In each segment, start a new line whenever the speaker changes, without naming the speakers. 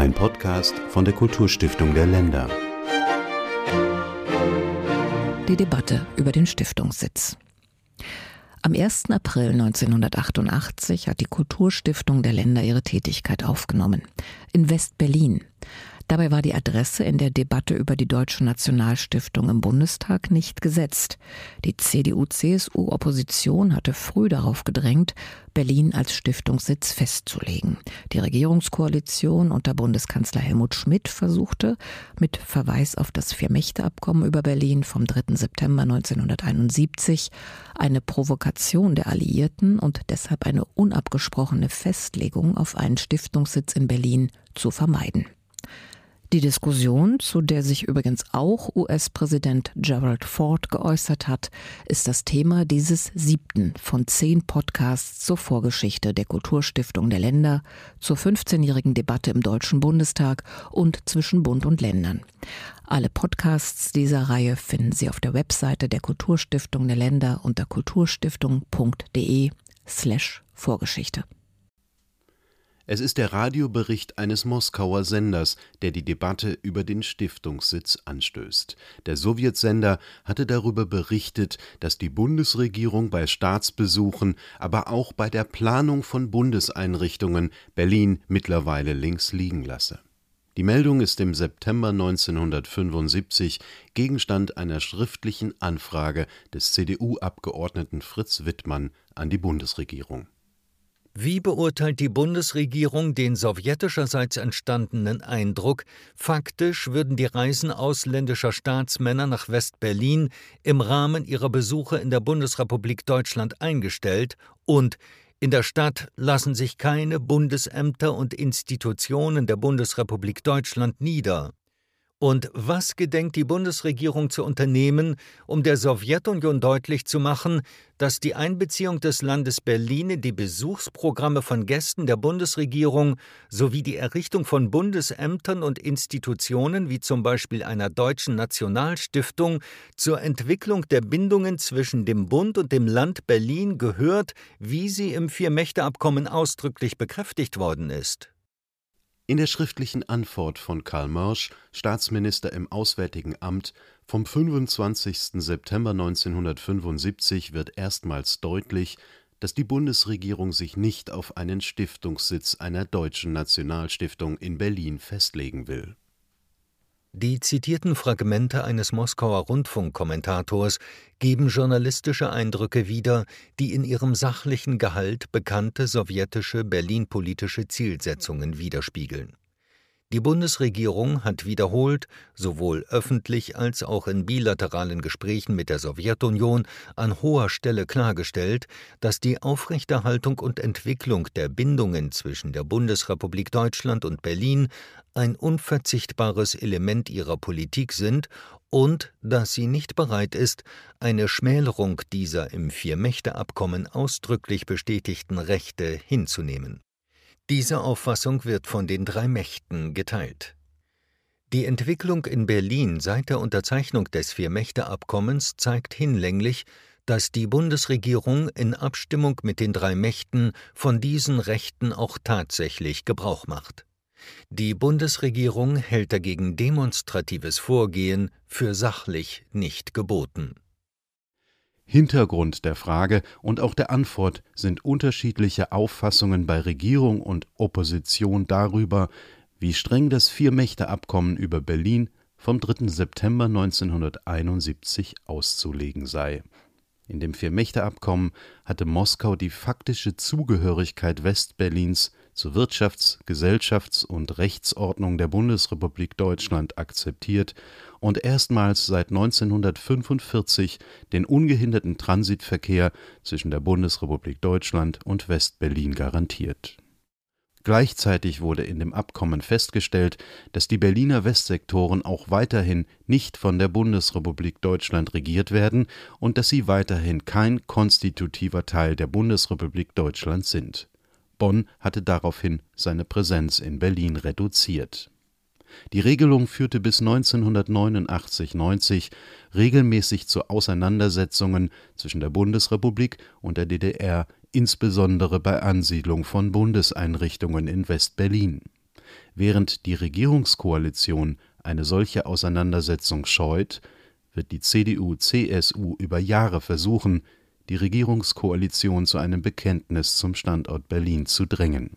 Ein Podcast von der Kulturstiftung der Länder.
Die Debatte über den Stiftungssitz. Am 1. April 1988 hat die Kulturstiftung der Länder ihre Tätigkeit aufgenommen. In West-Berlin. Dabei war die Adresse in der Debatte über die Deutsche Nationalstiftung im Bundestag nicht gesetzt. Die CDU-CSU-Opposition hatte früh darauf gedrängt, Berlin als Stiftungssitz festzulegen. Die Regierungskoalition unter Bundeskanzler Helmut Schmidt versuchte, mit Verweis auf das Vier-Mächte-Abkommen über Berlin vom 3. September 1971, eine Provokation der Alliierten und deshalb eine unabgesprochene Festlegung auf einen Stiftungssitz in Berlin zu vermeiden. Die Diskussion, zu der sich übrigens auch US-Präsident Gerald Ford geäußert hat, ist das Thema dieses siebten von zehn Podcasts zur Vorgeschichte der Kulturstiftung der Länder, zur 15-jährigen Debatte im Deutschen Bundestag und zwischen Bund und Ländern. Alle Podcasts dieser Reihe finden Sie auf der Webseite der Kulturstiftung der Länder unter kulturstiftung.de slash Vorgeschichte.
Es ist der Radiobericht eines Moskauer Senders, der die Debatte über den Stiftungssitz anstößt. Der Sowjetsender hatte darüber berichtet, dass die Bundesregierung bei Staatsbesuchen, aber auch bei der Planung von Bundeseinrichtungen Berlin mittlerweile links liegen lasse. Die Meldung ist im September 1975 Gegenstand einer schriftlichen Anfrage des CDU-Abgeordneten Fritz Wittmann an die Bundesregierung
wie beurteilt die Bundesregierung den sowjetischerseits entstandenen Eindruck, faktisch würden die Reisen ausländischer Staatsmänner nach West-Berlin im Rahmen ihrer Besuche in der Bundesrepublik Deutschland eingestellt und in der Stadt lassen sich keine Bundesämter und Institutionen der Bundesrepublik Deutschland nieder und was gedenkt die Bundesregierung zu unternehmen, um der Sowjetunion deutlich zu machen, dass die Einbeziehung des Landes Berlin in die Besuchsprogramme von Gästen der Bundesregierung sowie die Errichtung von Bundesämtern und Institutionen wie zum Beispiel einer deutschen Nationalstiftung zur Entwicklung der Bindungen zwischen dem Bund und dem Land Berlin gehört, wie sie im Vier-Mächte-Abkommen ausdrücklich bekräftigt worden ist?
In der schriftlichen Antwort von Karl Mörsch, Staatsminister im Auswärtigen Amt, vom 25. September 1975 wird erstmals deutlich, dass die Bundesregierung sich nicht auf einen Stiftungssitz einer deutschen Nationalstiftung in Berlin festlegen will
die zitierten Fragmente eines Moskauer Rundfunkkommentators geben journalistische Eindrücke wieder, die in ihrem sachlichen Gehalt bekannte sowjetische berlinpolitische Zielsetzungen widerspiegeln die Bundesregierung hat wiederholt, sowohl öffentlich als auch in bilateralen Gesprächen mit der Sowjetunion, an hoher Stelle klargestellt, dass die Aufrechterhaltung und Entwicklung der Bindungen zwischen der Bundesrepublik Deutschland und Berlin ein unverzichtbares Element ihrer Politik sind und dass sie nicht bereit ist, eine Schmälerung dieser im Vier-Mächte-Abkommen ausdrücklich bestätigten Rechte hinzunehmen diese Auffassung wird von den drei Mächten geteilt. Die Entwicklung in Berlin seit der Unterzeichnung des Vier-Mächte-Abkommens zeigt hinlänglich, dass die Bundesregierung in Abstimmung mit den drei Mächten von diesen Rechten auch tatsächlich Gebrauch macht. Die Bundesregierung hält dagegen demonstratives Vorgehen für sachlich nicht geboten
Hintergrund der Frage und auch der Antwort sind unterschiedliche Auffassungen bei Regierung und Opposition darüber, wie streng das Vier-Mächte-Abkommen über Berlin vom 3. September 1971 auszulegen sei. In dem Vier-Mächte-Abkommen hatte Moskau die faktische Zugehörigkeit Westberlins zur Wirtschafts-, Gesellschafts- und Rechtsordnung der Bundesrepublik Deutschland akzeptiert und erstmals seit 1945 den ungehinderten Transitverkehr zwischen der Bundesrepublik Deutschland und West-Berlin garantiert. Gleichzeitig wurde in dem Abkommen festgestellt, dass die Berliner Westsektoren auch weiterhin nicht von der Bundesrepublik Deutschland regiert werden und dass sie weiterhin kein konstitutiver Teil der Bundesrepublik Deutschland sind Bonn hatte daraufhin seine Präsenz in Berlin reduziert. Die Regelung führte bis 1989 90 regelmäßig zu Auseinandersetzungen zwischen der Bundesrepublik und der DDR, insbesondere bei Ansiedlung von Bundeseinrichtungen in West-Berlin. Während die Regierungskoalition eine solche Auseinandersetzung scheut, wird die CDU/CSU über Jahre versuchen, die Regierungskoalition zu einem Bekenntnis zum Standort Berlin zu drängen.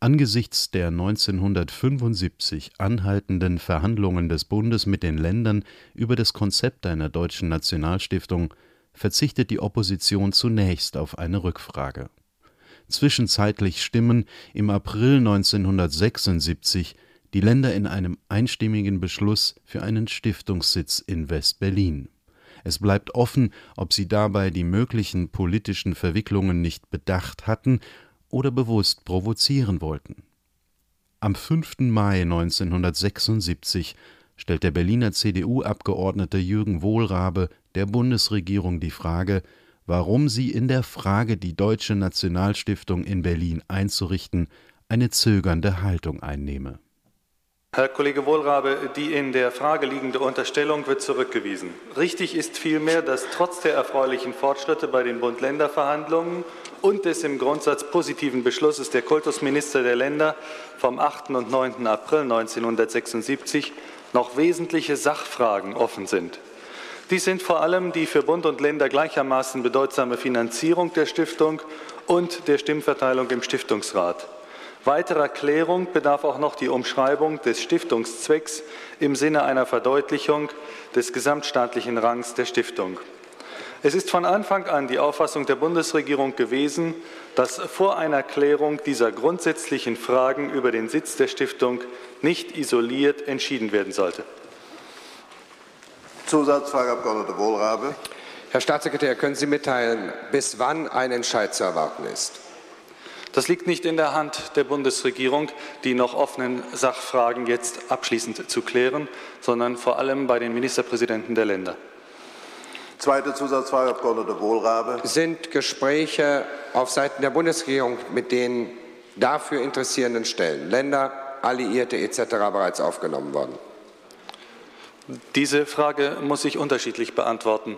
Angesichts der 1975 anhaltenden Verhandlungen des Bundes mit den Ländern über das Konzept einer deutschen Nationalstiftung verzichtet die Opposition zunächst auf eine Rückfrage. Zwischenzeitlich stimmen im April 1976 die Länder in einem einstimmigen Beschluss für einen Stiftungssitz in West-Berlin. Es bleibt offen, ob sie dabei die möglichen politischen Verwicklungen nicht bedacht hatten oder bewusst provozieren wollten. Am 5. Mai 1976 stellt der Berliner CDU-Abgeordnete Jürgen Wohlrabe der Bundesregierung die Frage, warum sie in der Frage, die Deutsche Nationalstiftung in Berlin einzurichten, eine zögernde Haltung einnehme
Herr Kollege Wohlrabe, die in der Frage liegende Unterstellung wird zurückgewiesen. Richtig ist vielmehr, dass trotz der erfreulichen Fortschritte bei den Bund-Länder-Verhandlungen und des im Grundsatz positiven Beschlusses der Kultusminister der Länder vom 8. und 9. April 1976 noch wesentliche Sachfragen offen sind. Dies sind vor allem die für Bund und Länder gleichermaßen bedeutsame Finanzierung der Stiftung und der Stimmverteilung im Stiftungsrat. Weiterer Klärung bedarf auch noch die Umschreibung des Stiftungszwecks im Sinne einer Verdeutlichung des gesamtstaatlichen Rangs der Stiftung. Es ist von Anfang an die Auffassung der Bundesregierung gewesen, dass vor einer Klärung dieser grundsätzlichen Fragen über den Sitz der Stiftung nicht isoliert entschieden werden sollte.
Zusatzfrage, Abg. Wohlrabe.
Herr Staatssekretär, können Sie mitteilen, bis wann ein Entscheid zu erwarten ist?
Das liegt nicht in der Hand der Bundesregierung, die noch offenen Sachfragen jetzt abschließend zu klären, sondern vor allem bei den Ministerpräsidenten der Länder.
Zweite Zusatzfrage, Abg. Wohlrabe.
Sind Gespräche auf Seiten der Bundesregierung mit den dafür interessierenden Stellen, Länder, Alliierte etc. bereits aufgenommen worden?
Diese Frage muss ich unterschiedlich beantworten.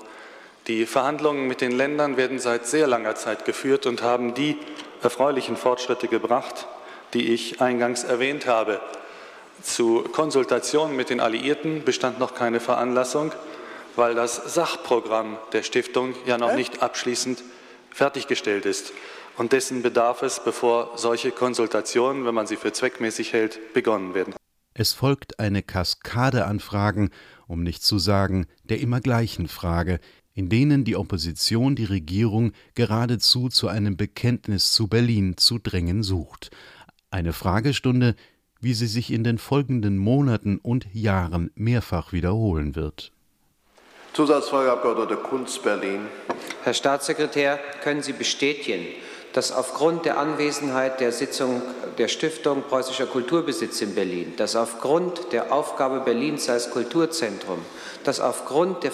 Die Verhandlungen mit den Ländern werden seit sehr langer Zeit geführt und haben die erfreulichen Fortschritte gebracht, die ich eingangs erwähnt habe. Zu Konsultationen mit den Alliierten bestand noch keine Veranlassung, weil das Sachprogramm der Stiftung ja noch nicht abschließend fertiggestellt ist. Und dessen bedarf es, bevor solche Konsultationen, wenn man sie für zweckmäßig hält, begonnen werden.
Es folgt eine Kaskade an Fragen, um nicht zu sagen der immer gleichen Frage, in denen die Opposition die Regierung geradezu zu einem Bekenntnis zu Berlin zu drängen sucht. Eine Fragestunde, wie sie sich in den folgenden Monaten und Jahren mehrfach wiederholen wird.
Zusatzfrage Abg. Kunz, Berlin.
Herr Staatssekretär, können Sie bestätigen, dass aufgrund der Anwesenheit der Sitzung der Stiftung Preußischer Kulturbesitz in Berlin, dass aufgrund der Aufgabe Berlins als Kulturzentrum, dass aufgrund der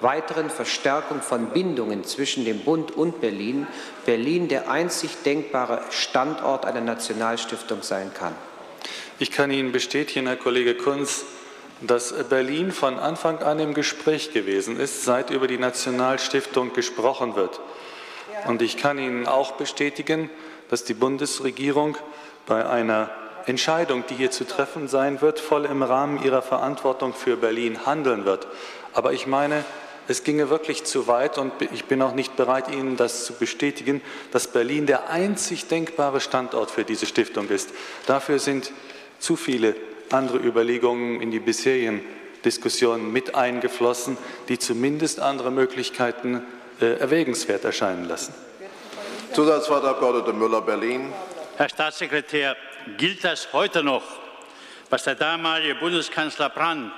weiteren Verstärkung von Bindungen zwischen dem Bund und Berlin Berlin der einzig denkbare Standort einer Nationalstiftung sein kann.
Ich kann Ihnen bestätigen, Herr Kollege Kunz, dass Berlin von Anfang an im Gespräch gewesen ist, seit über die Nationalstiftung gesprochen wird. Und ich kann Ihnen auch bestätigen, dass die Bundesregierung bei einer Entscheidung, die hier zu treffen sein wird, voll im Rahmen ihrer Verantwortung für Berlin handeln wird. Aber ich meine, es ginge wirklich zu weit und ich bin auch nicht bereit, Ihnen das zu bestätigen, dass Berlin der einzig denkbare Standort für diese Stiftung ist. Dafür sind zu viele andere Überlegungen in die bisherigen Diskussionen mit eingeflossen, die zumindest andere Möglichkeiten erwägenswert erscheinen lassen.
Zusatzwort Abg. Müller, Berlin.
Herr Staatssekretär, gilt das heute noch, was der damalige Bundeskanzler Brandt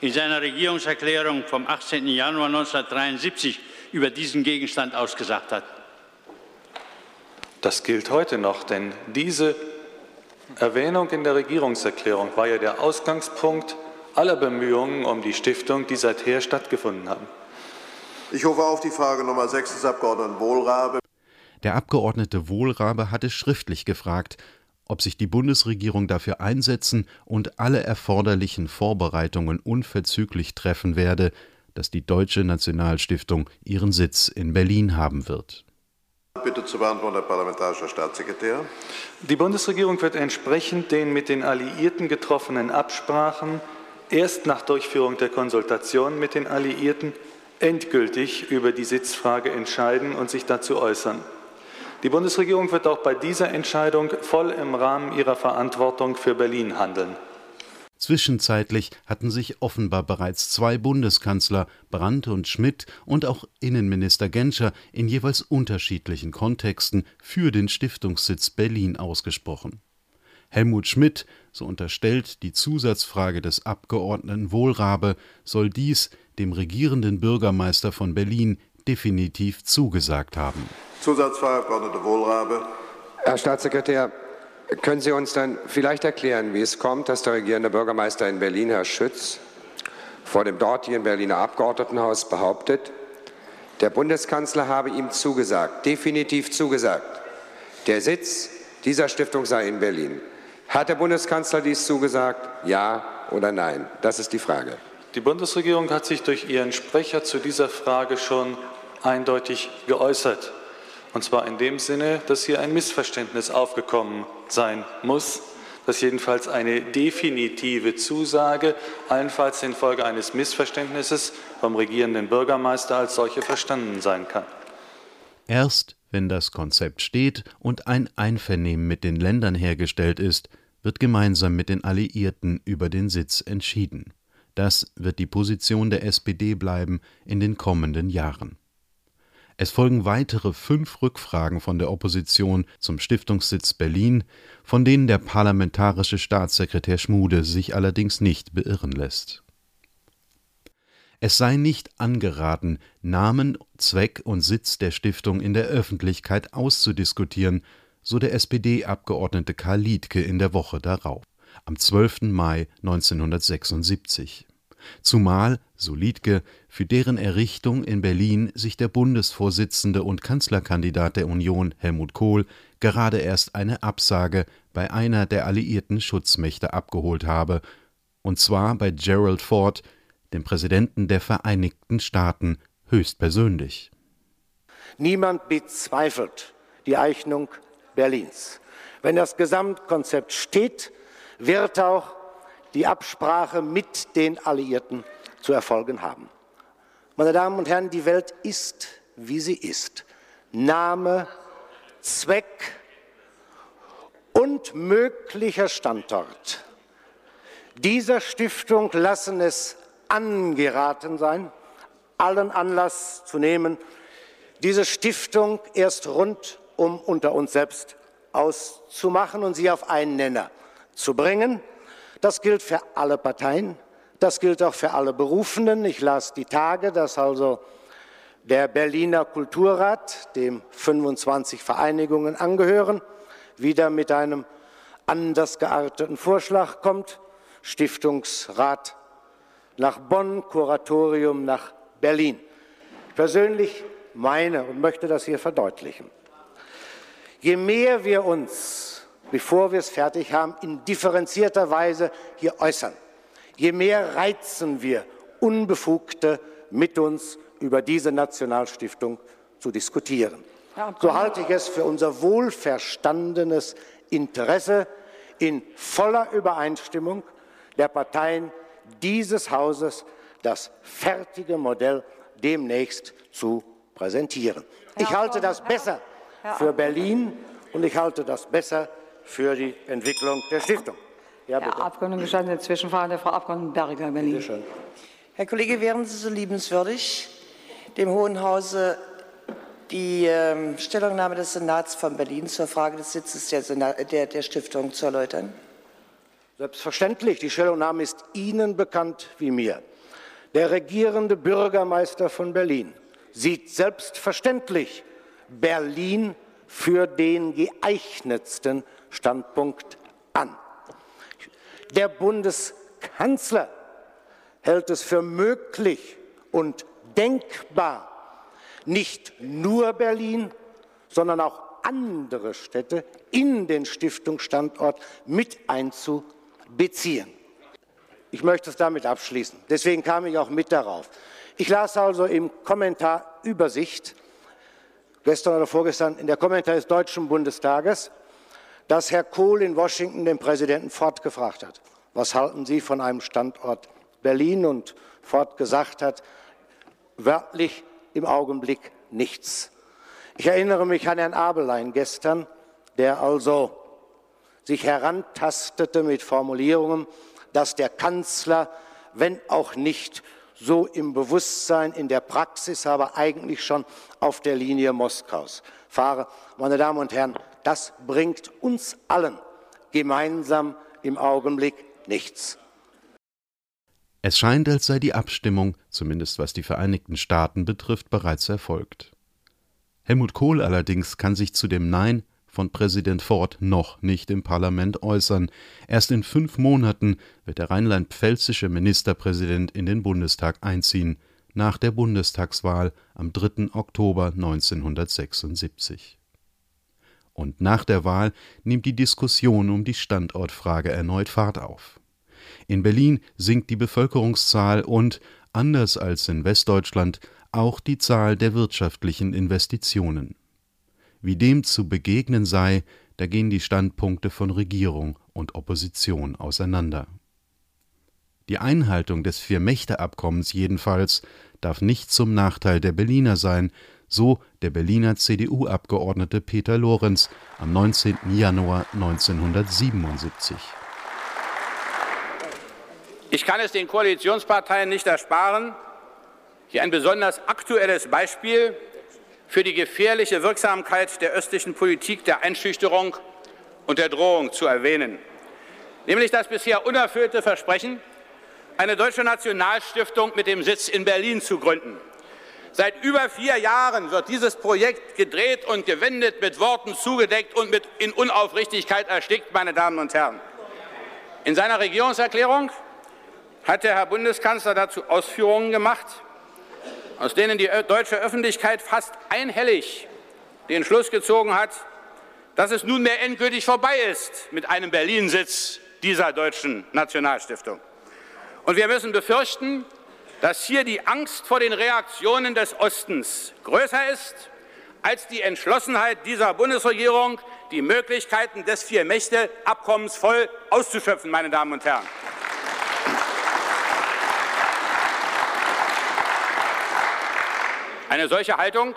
in seiner Regierungserklärung vom 18. Januar 1973 über diesen Gegenstand ausgesagt hat.
Das gilt heute noch, denn diese Erwähnung in der Regierungserklärung war ja der Ausgangspunkt aller Bemühungen um die Stiftung, die seither stattgefunden haben.
Ich rufe auf die Frage Nummer 6 des Abgeordneten Wohlrabe.
Der Abgeordnete Wohlrabe hatte schriftlich gefragt, ob sich die Bundesregierung dafür einsetzen und alle erforderlichen Vorbereitungen unverzüglich treffen werde, dass die Deutsche Nationalstiftung ihren Sitz in Berlin haben wird.
Bitte zu beantworten, Herr Parlamentarischer Staatssekretär.
Die Bundesregierung wird entsprechend den mit den Alliierten getroffenen Absprachen erst nach Durchführung der Konsultation mit den Alliierten endgültig über die Sitzfrage entscheiden und sich dazu äußern. Die Bundesregierung wird auch bei dieser Entscheidung voll im Rahmen ihrer Verantwortung für Berlin handeln.
Zwischenzeitlich hatten sich offenbar bereits zwei Bundeskanzler, Brandt und Schmidt, und auch Innenminister Genscher in jeweils unterschiedlichen Kontexten für den Stiftungssitz Berlin ausgesprochen. Helmut Schmidt, so unterstellt die Zusatzfrage des Abgeordneten Wohlrabe, soll dies dem regierenden Bürgermeister von Berlin definitiv zugesagt haben.
Zusatzfrage, Abgeordneter Wohlrabe.
Herr Staatssekretär, können Sie uns dann vielleicht erklären, wie es kommt, dass der regierende Bürgermeister in Berlin, Herr Schütz, vor dem dortigen Berliner Abgeordnetenhaus behauptet, der Bundeskanzler habe ihm zugesagt, definitiv zugesagt, der Sitz dieser Stiftung sei in Berlin. Hat der Bundeskanzler dies zugesagt? Ja oder nein? Das ist die Frage.
Die Bundesregierung hat sich durch ihren Sprecher zu dieser Frage schon eindeutig geäußert. Und zwar in dem Sinne, dass hier ein Missverständnis aufgekommen sein muss, dass jedenfalls eine definitive Zusage allenfalls infolge eines Missverständnisses vom regierenden Bürgermeister als solche verstanden sein kann.
Erst wenn das Konzept steht und ein Einvernehmen mit den Ländern hergestellt ist, wird gemeinsam mit den Alliierten über den Sitz entschieden. Das wird die Position der SPD bleiben in den kommenden Jahren. Es folgen weitere fünf Rückfragen von der Opposition zum Stiftungssitz Berlin, von denen der parlamentarische Staatssekretär Schmude sich allerdings nicht beirren lässt. Es sei nicht angeraten, Namen, Zweck und Sitz der Stiftung in der Öffentlichkeit auszudiskutieren, so der SPD-Abgeordnete Karl Liedke in der Woche darauf, am 12. Mai 1976 zumal, so Liedke, für deren Errichtung in Berlin sich der Bundesvorsitzende und Kanzlerkandidat der Union Helmut Kohl gerade erst eine Absage bei einer der alliierten Schutzmächte abgeholt habe, und zwar bei Gerald Ford, dem Präsidenten der Vereinigten Staaten, höchstpersönlich.
Niemand bezweifelt die Eignung Berlins. Wenn das Gesamtkonzept steht, wird auch die Absprache mit den Alliierten zu erfolgen haben. Meine Damen und Herren, die Welt ist, wie sie ist. Name, Zweck und möglicher Standort dieser Stiftung lassen es angeraten sein, allen Anlass zu nehmen, diese Stiftung erst rundum unter uns selbst auszumachen und sie auf einen Nenner zu bringen, das gilt für alle Parteien, das gilt auch für alle Berufenen. Ich las die Tage, dass also der Berliner Kulturrat, dem 25 Vereinigungen angehören, wieder mit einem anders gearteten Vorschlag kommt. Stiftungsrat nach Bonn, Kuratorium nach Berlin. Ich persönlich meine und möchte das hier verdeutlichen. Je mehr wir uns bevor wir es fertig haben, in differenzierter Weise hier äußern. Je mehr reizen wir Unbefugte mit uns über diese Nationalstiftung zu diskutieren. So halte ich es für unser wohlverstandenes Interesse in voller Übereinstimmung der Parteien dieses Hauses das fertige Modell demnächst zu präsentieren. Ich halte das besser für Berlin und ich halte das besser für die Entwicklung der Stiftung.
Ja, Herr Abgeordneter, gestatten Sie Zwischenfrage der Frau Abgeordneten Berger, Berlin. Bitte schön.
Herr Kollege, wären Sie so liebenswürdig, dem Hohen Hause die ähm, Stellungnahme des Senats von Berlin zur Frage des Sitzes der, Senat, der, der Stiftung zu erläutern?
Selbstverständlich. Die Stellungnahme ist Ihnen bekannt wie mir. Der regierende Bürgermeister von Berlin sieht selbstverständlich Berlin für den geeignetsten Standpunkt an. Der Bundeskanzler hält es für möglich und denkbar, nicht nur Berlin, sondern auch andere Städte in den Stiftungsstandort mit einzubeziehen. Ich möchte es damit abschließen. Deswegen kam ich auch mit darauf. Ich las also im Kommentar Übersicht gestern oder vorgestern in der Kommentar des Deutschen Bundestages, dass Herr Kohl in Washington den Präsidenten Ford gefragt hat, was halten Sie von einem Standort Berlin? Und Ford gesagt hat, wörtlich im Augenblick nichts. Ich erinnere mich an Herrn Abelein gestern, der also sich herantastete mit Formulierungen, dass der Kanzler, wenn auch nicht so im Bewusstsein, in der Praxis, aber eigentlich schon auf der Linie Moskaus fahre. Meine Damen und Herren, das bringt uns allen gemeinsam im Augenblick nichts.
Es scheint, als sei die Abstimmung, zumindest was die Vereinigten Staaten betrifft, bereits erfolgt. Helmut Kohl allerdings kann sich zu dem Nein von Präsident Ford noch nicht im Parlament äußern. Erst in fünf Monaten wird der rheinland-pfälzische Ministerpräsident in den Bundestag einziehen, nach der Bundestagswahl am 3. Oktober 1976. Und nach der Wahl nimmt die Diskussion um die Standortfrage erneut Fahrt auf. In Berlin sinkt die Bevölkerungszahl und, anders als in Westdeutschland, auch die Zahl der wirtschaftlichen Investitionen. Wie dem zu begegnen sei, da gehen die Standpunkte von Regierung und Opposition auseinander. Die Einhaltung des Vier-Mächte-Abkommens jedenfalls darf nicht zum Nachteil der Berliner sein, so der Berliner CDU-Abgeordnete Peter Lorenz am 19. Januar 1977.
Ich kann es den Koalitionsparteien nicht ersparen, hier ein besonders aktuelles Beispiel für die gefährliche Wirksamkeit der östlichen Politik der Einschüchterung und der Drohung zu erwähnen, nämlich das bisher unerfüllte Versprechen, eine deutsche Nationalstiftung mit dem Sitz in Berlin zu gründen. Seit über vier Jahren wird dieses Projekt gedreht und gewendet, mit Worten zugedeckt und mit in Unaufrichtigkeit erstickt, meine Damen und Herren. In seiner Regierungserklärung hat der Herr Bundeskanzler dazu Ausführungen gemacht, aus denen die deutsche Öffentlichkeit fast einhellig den Schluss gezogen hat, dass es nunmehr endgültig vorbei ist mit einem Berlin-Sitz dieser deutschen Nationalstiftung. Und wir müssen befürchten, dass hier die Angst vor den Reaktionen des Ostens größer ist als die Entschlossenheit dieser Bundesregierung, die Möglichkeiten des Vier-Mächte-Abkommens voll auszuschöpfen, meine Damen und Herren. Eine solche Haltung,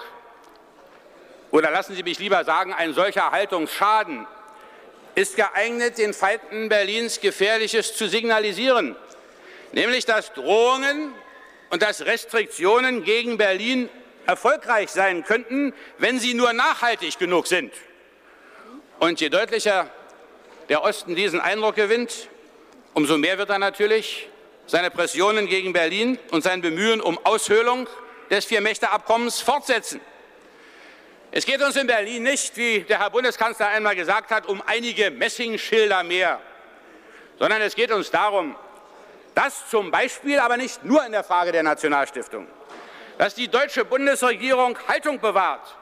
oder lassen Sie mich lieber sagen, ein solcher Haltungsschaden ist geeignet, den Feinden Berlins Gefährliches zu signalisieren, nämlich dass Drohungen und dass Restriktionen gegen Berlin erfolgreich sein könnten, wenn sie nur nachhaltig genug sind. Und je deutlicher der Osten diesen Eindruck gewinnt, umso mehr wird er natürlich seine Pressionen gegen Berlin und sein Bemühen um Aushöhlung des Vier-Mächte-Abkommens fortsetzen. Es geht uns in Berlin nicht, wie der Herr Bundeskanzler einmal gesagt hat, um einige Messingschilder mehr, sondern es geht uns darum, dass zum Beispiel, aber nicht nur in der Frage der Nationalstiftung, dass die deutsche Bundesregierung Haltung bewahrt,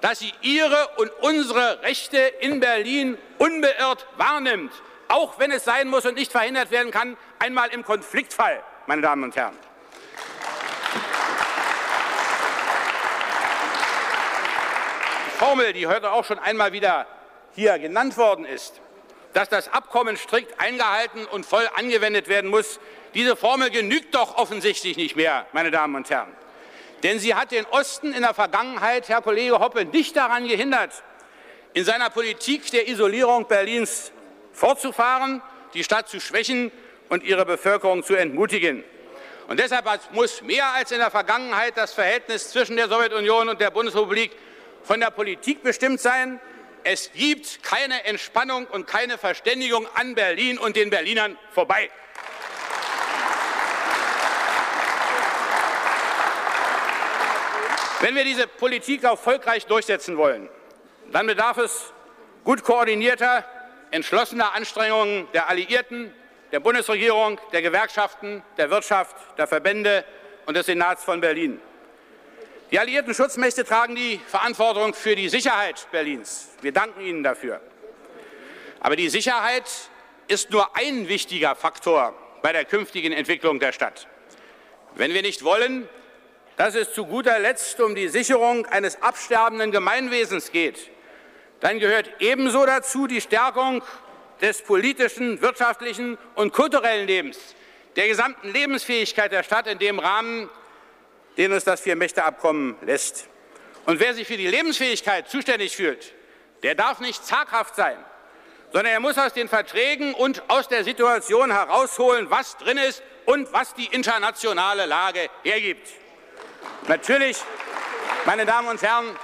dass sie ihre und unsere Rechte in Berlin unbeirrt wahrnimmt, auch wenn es sein muss und nicht verhindert werden kann, einmal im Konfliktfall, meine Damen und Herren. Formel, die heute auch schon einmal wieder hier genannt worden ist, dass das Abkommen strikt eingehalten und voll angewendet werden muss, diese Formel genügt doch offensichtlich nicht mehr, meine Damen und Herren. Denn sie hat den Osten in der Vergangenheit, Herr Kollege Hoppe, nicht daran gehindert, in seiner Politik der Isolierung Berlins fortzufahren, die Stadt zu schwächen und ihre Bevölkerung zu entmutigen. Und deshalb muss mehr als in der Vergangenheit das Verhältnis zwischen der Sowjetunion und der Bundesrepublik von der Politik bestimmt sein. Es gibt keine Entspannung und keine Verständigung an Berlin und den Berlinern vorbei. Wenn wir diese Politik erfolgreich durchsetzen wollen, dann bedarf es gut koordinierter, entschlossener Anstrengungen der Alliierten, der Bundesregierung, der Gewerkschaften, der Wirtschaft, der Verbände und des Senats von Berlin. Die alliierten Schutzmächte tragen die Verantwortung für die Sicherheit Berlins. Wir danken ihnen dafür. Aber die Sicherheit ist nur ein wichtiger Faktor bei der künftigen Entwicklung der Stadt. Wenn wir nicht wollen, dass es zu guter Letzt um die Sicherung eines absterbenden Gemeinwesens geht, dann gehört ebenso dazu die Stärkung des politischen, wirtschaftlichen und kulturellen Lebens, der gesamten Lebensfähigkeit der Stadt in dem Rahmen, den uns das Vier-Mächte-Abkommen lässt. Und wer sich für die Lebensfähigkeit zuständig fühlt, der darf nicht zaghaft sein, sondern er muss aus den Verträgen und aus der Situation herausholen, was drin ist und was die internationale Lage hergibt. Natürlich, meine Damen und Herren,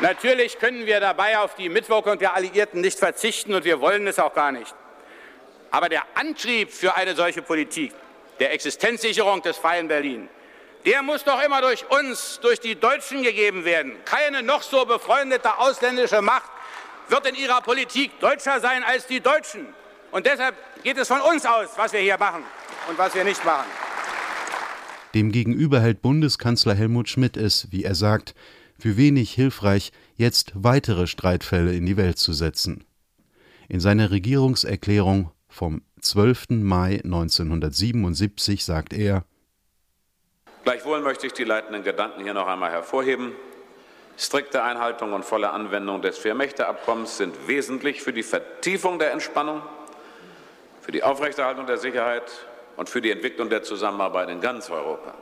natürlich können wir dabei auf die Mitwirkung der Alliierten nicht verzichten und wir wollen es auch gar nicht. Aber der Antrieb für eine solche Politik, der Existenzsicherung des freien Berlin, der muss doch immer durch uns, durch die Deutschen gegeben werden. Keine noch so befreundete ausländische Macht wird in ihrer Politik deutscher sein als die Deutschen. Und deshalb geht es von uns aus, was wir hier machen und was wir nicht machen.
Demgegenüber hält Bundeskanzler Helmut Schmidt es, wie er sagt, für wenig hilfreich, jetzt weitere Streitfälle in die Welt zu setzen. In seiner Regierungserklärung vom 12. Mai 1977 sagt er
Gleichwohl möchte ich die leitenden Gedanken hier noch einmal hervorheben. Strikte Einhaltung und volle Anwendung des Vier-Mächte-Abkommens sind wesentlich für die Vertiefung der Entspannung, für die Aufrechterhaltung der Sicherheit und für die Entwicklung der Zusammenarbeit in ganz Europa.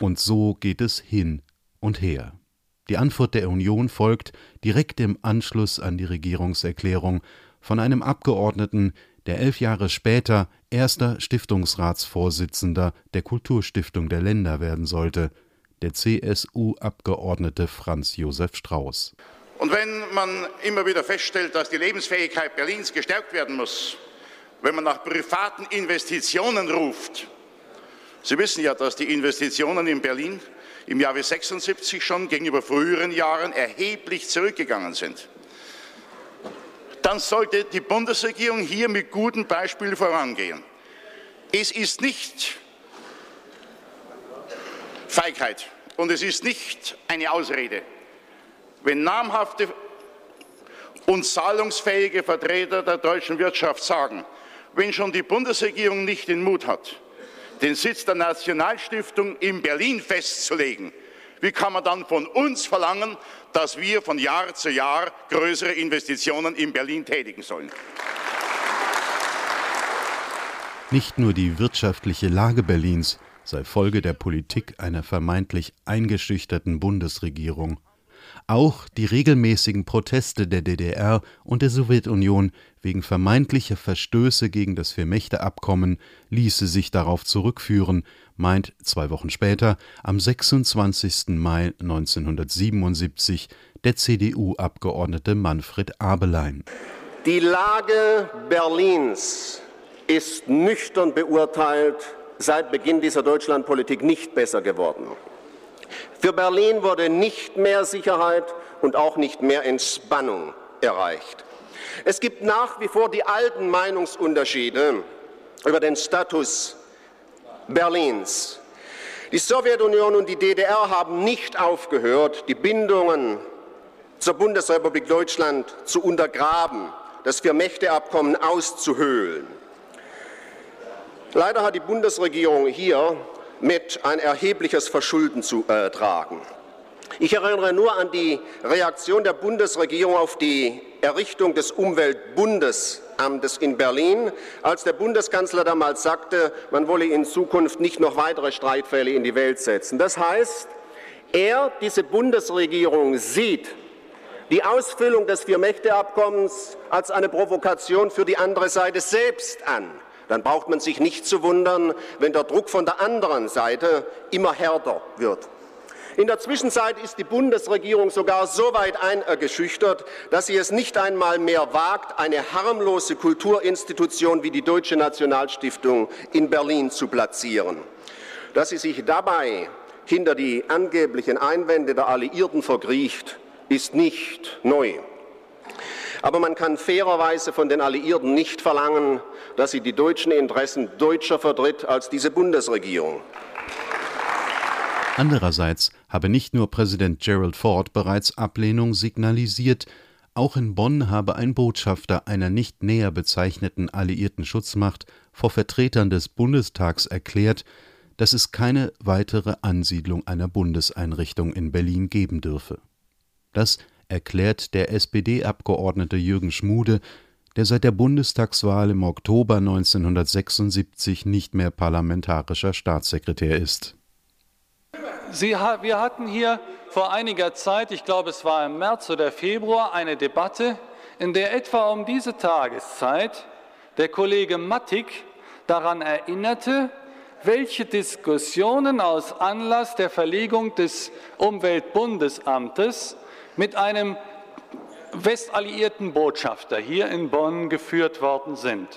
Und so geht es hin und her. Die Antwort der Union folgt direkt im Anschluss an die Regierungserklärung von einem Abgeordneten, der elf Jahre später erster Stiftungsratsvorsitzender der Kulturstiftung der Länder werden sollte, der CSU-Abgeordnete Franz Josef Strauß.
Und wenn man immer wieder feststellt, dass die Lebensfähigkeit Berlins gestärkt werden muss, wenn man nach privaten Investitionen ruft. Sie wissen ja, dass die Investitionen in Berlin im Jahre 76 schon gegenüber früheren Jahren erheblich zurückgegangen sind. Dann sollte die Bundesregierung hier mit gutem Beispiel vorangehen. Es ist nicht Feigheit und es ist nicht eine Ausrede, wenn namhafte und zahlungsfähige Vertreter der deutschen Wirtschaft sagen, wenn schon die Bundesregierung nicht den Mut hat, den Sitz der Nationalstiftung in Berlin festzulegen, wie kann man dann von uns verlangen, dass wir von Jahr zu Jahr größere Investitionen in Berlin tätigen sollen?
Nicht nur die wirtschaftliche Lage Berlins sei Folge der Politik einer vermeintlich eingeschüchterten Bundesregierung. Auch die regelmäßigen Proteste der DDR und der Sowjetunion wegen vermeintlicher Verstöße gegen das Vier-Mächte-Abkommen ließe sich darauf zurückführen, meint zwei Wochen später, am 26. Mai 1977, der CDU-Abgeordnete Manfred Abelein.
Die Lage Berlins ist nüchtern beurteilt seit Beginn dieser Deutschlandpolitik nicht besser geworden. Für Berlin wurde nicht mehr Sicherheit und auch nicht mehr Entspannung erreicht. Es gibt nach wie vor die alten Meinungsunterschiede über den Status Berlins. Die Sowjetunion und die DDR haben nicht aufgehört, die Bindungen zur Bundesrepublik Deutschland zu untergraben, das Vier-Mächte-Abkommen auszuhöhlen. Leider hat die Bundesregierung hier mit ein erhebliches Verschulden zu äh, tragen. Ich erinnere nur an die Reaktion der Bundesregierung auf die Errichtung des Umweltbundesamtes in Berlin, als der Bundeskanzler damals sagte, man wolle in Zukunft nicht noch weitere Streitfälle in die Welt setzen. Das heißt, er, diese Bundesregierung, sieht die Ausfüllung des Vier-Mächte-Abkommens als eine Provokation für die andere Seite selbst an dann braucht man sich nicht zu wundern, wenn der Druck von der anderen Seite immer härter wird. In der Zwischenzeit ist die Bundesregierung sogar so weit eingeschüchtert, dass sie es nicht einmal mehr wagt, eine harmlose Kulturinstitution wie die Deutsche Nationalstiftung in Berlin zu platzieren. Dass sie sich dabei hinter die angeblichen Einwände der Alliierten verkriecht, ist nicht neu. Aber man kann fairerweise von den Alliierten nicht verlangen, dass sie die deutschen Interessen deutscher vertritt als diese Bundesregierung.
Andererseits habe nicht nur Präsident Gerald Ford bereits Ablehnung signalisiert, auch in Bonn habe ein Botschafter einer nicht näher bezeichneten alliierten Schutzmacht vor Vertretern des Bundestags erklärt, dass es keine weitere Ansiedlung einer Bundeseinrichtung in Berlin geben dürfe. Das erklärt der SPD-Abgeordnete Jürgen Schmude, der seit der Bundestagswahl im Oktober 1976 nicht mehr parlamentarischer Staatssekretär ist.
Sie, wir hatten hier vor einiger Zeit, ich glaube es war im März oder Februar, eine Debatte, in der etwa um diese Tageszeit der Kollege Mattig daran erinnerte, welche Diskussionen aus Anlass der Verlegung des Umweltbundesamtes mit einem westalliierten Botschafter hier in Bonn geführt worden sind.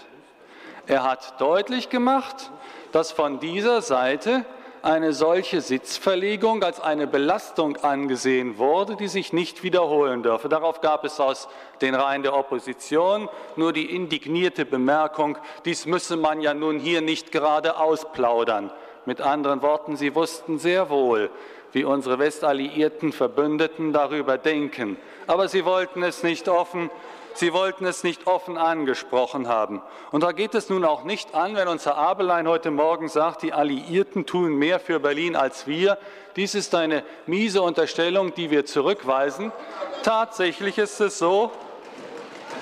Er hat deutlich gemacht, dass von dieser Seite eine solche Sitzverlegung als eine Belastung angesehen wurde, die sich nicht wiederholen dürfe. Darauf gab es aus den Reihen der Opposition nur die indignierte Bemerkung, dies müsse man ja nun hier nicht gerade ausplaudern. Mit anderen Worten, sie wussten sehr wohl, wie unsere westalliierten Verbündeten darüber denken. Aber sie wollten es nicht offen Sie wollten es nicht offen angesprochen haben. Und da geht es nun auch nicht an, wenn unser Abelein heute Morgen sagt, die Alliierten tun mehr für Berlin als wir. Dies ist eine miese Unterstellung, die wir zurückweisen. Tatsächlich ist es so,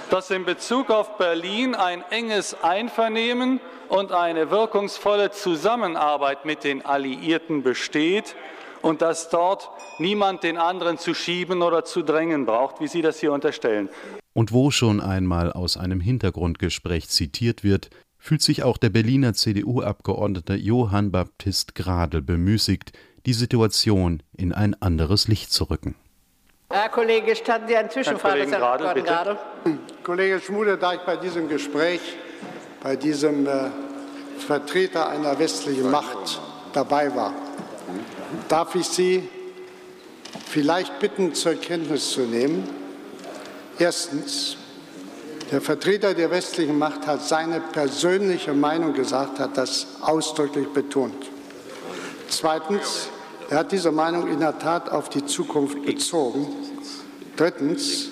dass in Bezug auf Berlin ein enges Einvernehmen und eine wirkungsvolle Zusammenarbeit mit den Alliierten besteht und dass dort niemand den anderen zu schieben oder zu drängen braucht, wie Sie das hier unterstellen.
Und wo schon einmal aus einem Hintergrundgespräch zitiert wird, fühlt sich auch der Berliner CDU-Abgeordnete Johann Baptist Gradl bemüßigt, die Situation in ein anderes Licht zu rücken.
Herr Kollege, statten Sie eine Zwischenfrage,
Herr Gradl, Gradl.
Kollege Schmude, da ich bei diesem Gespräch, bei diesem äh, Vertreter einer westlichen Macht dabei war, darf ich Sie vielleicht bitten, zur Kenntnis zu nehmen, Erstens, der Vertreter der westlichen Macht hat seine persönliche Meinung gesagt, hat das ausdrücklich betont. Zweitens, er hat diese Meinung in der Tat auf die Zukunft bezogen. Drittens,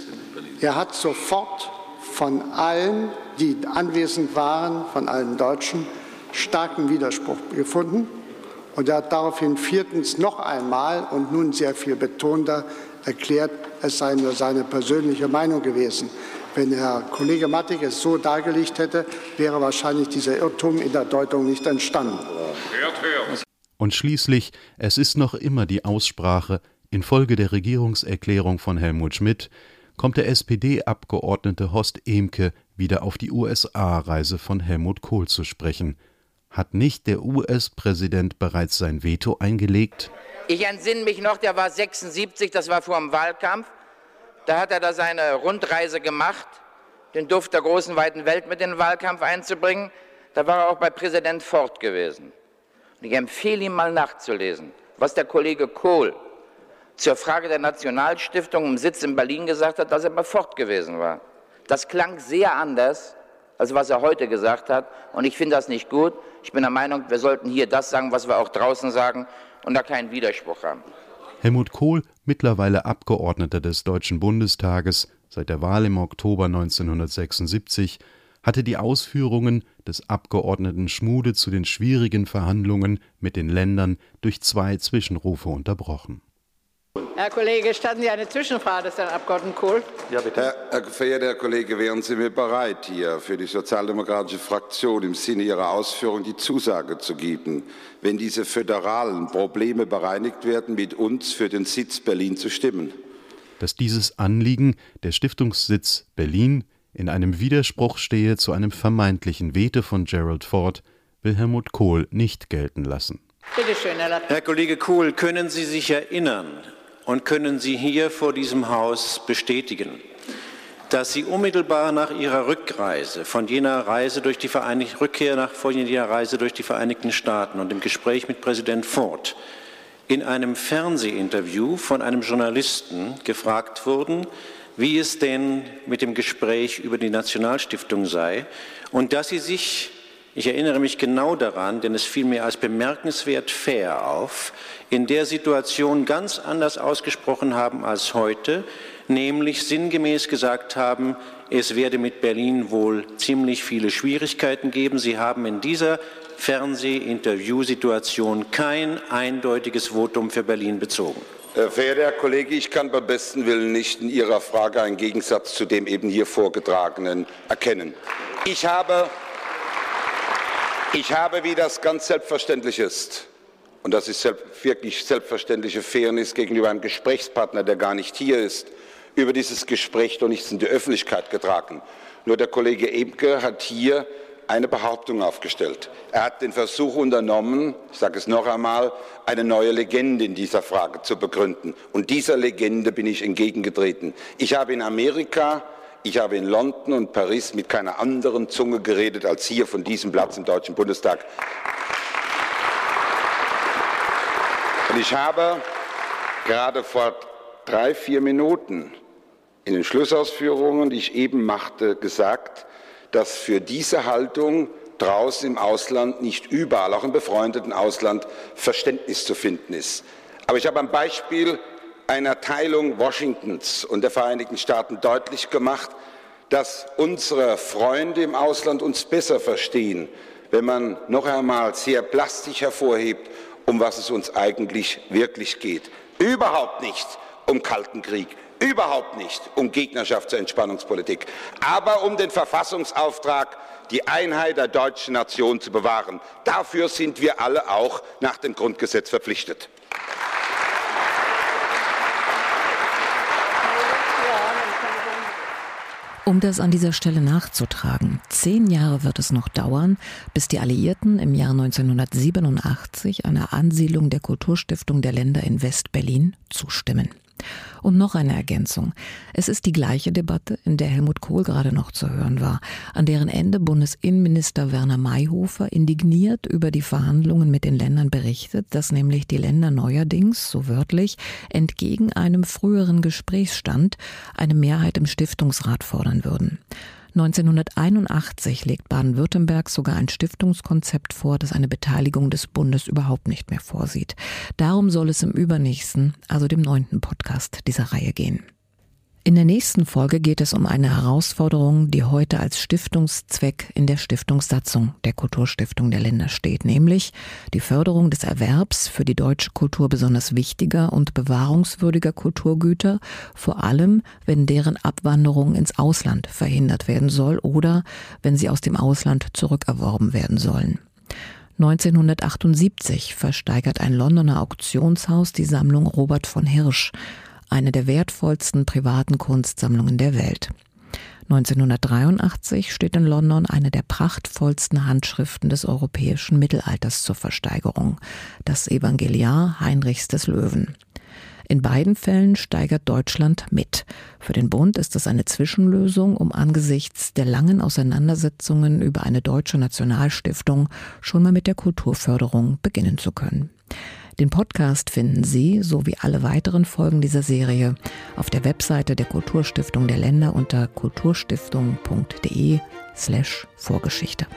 er hat sofort von allen, die anwesend waren, von allen Deutschen, starken Widerspruch gefunden. Und er hat daraufhin viertens noch einmal und nun sehr viel betonter erklärt, es sei nur seine persönliche Meinung gewesen. Wenn Herr Kollege Mattig es so dargelegt hätte, wäre wahrscheinlich dieser Irrtum in der Deutung nicht entstanden.
Und schließlich, es ist noch immer die Aussprache, infolge der Regierungserklärung von Helmut Schmidt kommt der SPD-Abgeordnete Horst Emke wieder auf die USA-Reise von Helmut Kohl zu sprechen. Hat nicht der US-Präsident bereits sein Veto eingelegt?
Ich entsinne mich noch, der war 76, das war vor dem Wahlkampf. Da hat er da seine Rundreise gemacht, den Duft der großen, weiten Welt mit in den Wahlkampf einzubringen. Da war er auch bei Präsident Ford gewesen. Und ich empfehle ihm mal nachzulesen, was der Kollege Kohl zur Frage der Nationalstiftung im Sitz in Berlin gesagt hat, dass er bei Ford gewesen war. Das klang sehr anders, als was er heute gesagt hat. Und ich finde das nicht gut. Ich bin der Meinung, wir sollten hier das sagen, was wir auch draußen sagen und da keinen Widerspruch haben.
Helmut Kohl, mittlerweile Abgeordneter des Deutschen Bundestages seit der Wahl im Oktober 1976, hatte die Ausführungen des Abgeordneten Schmude zu den schwierigen Verhandlungen mit den Ländern durch zwei Zwischenrufe unterbrochen.
Herr Kollege, statten Sie eine Zwischenfrage des Herrn Abgeordneten Kohl?
Ja, bitte. Herr, Herr verehrter Herr Kollege, wären Sie mir bereit, hier für die sozialdemokratische Fraktion im Sinne Ihrer Ausführung die Zusage zu geben, wenn diese föderalen Probleme bereinigt werden, mit uns für den Sitz Berlin zu stimmen?
Dass dieses Anliegen, der Stiftungssitz Berlin, in einem Widerspruch stehe zu einem vermeintlichen Veto von Gerald Ford, will Helmut Kohl nicht gelten lassen.
Bitte schön, Herr,
Herr Kollege Kohl, können Sie sich erinnern, und können Sie hier vor diesem Haus bestätigen, dass Sie unmittelbar nach Ihrer Rückreise, von jener Reise durch die Vereinigten, Rückkehr nach von jener Reise durch die Vereinigten Staaten und im Gespräch mit Präsident Ford in einem Fernsehinterview von einem Journalisten gefragt wurden, wie es denn mit dem Gespräch über die Nationalstiftung sei und dass Sie sich ich erinnere mich genau daran, denn es fiel mir als bemerkenswert fair auf, in der Situation ganz anders ausgesprochen haben als heute, nämlich sinngemäß gesagt haben, es werde mit Berlin wohl ziemlich viele Schwierigkeiten geben. Sie haben in dieser Fernsehinterviewsituation kein eindeutiges Votum für Berlin bezogen.
Äh, verehrter Herr Kollege, ich kann beim besten Willen nicht in Ihrer Frage einen Gegensatz zu dem eben hier vorgetragenen erkennen. Ich habe, ich habe wie das ganz selbstverständlich ist, und das ist wirklich selbstverständliche Fairness gegenüber einem Gesprächspartner, der gar nicht hier ist, über dieses Gespräch doch nichts in die Öffentlichkeit getragen. Nur der Kollege Ebke hat hier eine Behauptung aufgestellt. Er hat den Versuch unternommen, ich sage es noch einmal, eine neue Legende in dieser Frage zu begründen. Und dieser Legende bin ich entgegengetreten. Ich habe in Amerika, ich habe in London und Paris mit keiner anderen Zunge geredet als hier von diesem Platz im Deutschen Bundestag. Und ich habe gerade vor drei, vier Minuten in den Schlussausführungen, die ich eben machte, gesagt, dass für diese Haltung draußen im Ausland nicht überall, auch im befreundeten Ausland, Verständnis zu finden ist. Aber ich habe am Beispiel einer Teilung Washingtons und der Vereinigten Staaten deutlich gemacht, dass unsere Freunde im Ausland uns besser verstehen, wenn man noch einmal sehr plastisch hervorhebt, um was es uns eigentlich wirklich geht. Überhaupt nicht um Kalten Krieg, überhaupt nicht um Gegnerschaft zur Entspannungspolitik, aber um den Verfassungsauftrag, die Einheit der deutschen Nation zu bewahren. Dafür sind wir alle auch nach dem Grundgesetz verpflichtet.
Um das an dieser Stelle nachzutragen, zehn Jahre wird es noch dauern, bis die Alliierten im Jahr 1987 einer Ansiedlung der Kulturstiftung der Länder in West-Berlin zustimmen. Und noch eine Ergänzung. Es ist die gleiche Debatte, in der Helmut Kohl gerade noch zu hören war, an deren Ende Bundesinnenminister Werner Mayhofer indigniert über die Verhandlungen mit den Ländern berichtet, dass nämlich die Länder neuerdings, so wörtlich, entgegen einem früheren Gesprächsstand eine Mehrheit im Stiftungsrat fordern würden. 1981 legt Baden-Württemberg sogar ein Stiftungskonzept vor, das eine Beteiligung des Bundes überhaupt nicht mehr vorsieht. Darum soll es im übernächsten, also dem neunten Podcast dieser Reihe gehen. In der nächsten Folge geht es um eine Herausforderung, die heute als Stiftungszweck in der Stiftungssatzung der Kulturstiftung der Länder steht, nämlich die Förderung des Erwerbs für die deutsche Kultur besonders wichtiger und bewahrungswürdiger Kulturgüter, vor allem wenn deren Abwanderung ins Ausland verhindert werden soll oder wenn sie aus dem Ausland zurückerworben werden sollen. 1978 versteigert ein Londoner Auktionshaus die Sammlung Robert von Hirsch, eine der wertvollsten privaten Kunstsammlungen der Welt. 1983 steht in London eine der prachtvollsten Handschriften des europäischen Mittelalters zur Versteigerung, das Evangeliar Heinrichs des Löwen. In beiden Fällen steigert Deutschland mit. Für den Bund ist es eine Zwischenlösung, um angesichts der langen Auseinandersetzungen über eine deutsche Nationalstiftung schon mal mit der Kulturförderung beginnen zu können. Den Podcast finden Sie sowie alle weiteren Folgen dieser Serie auf der Webseite der Kulturstiftung der Länder unter kulturstiftung.de slash Vorgeschichte.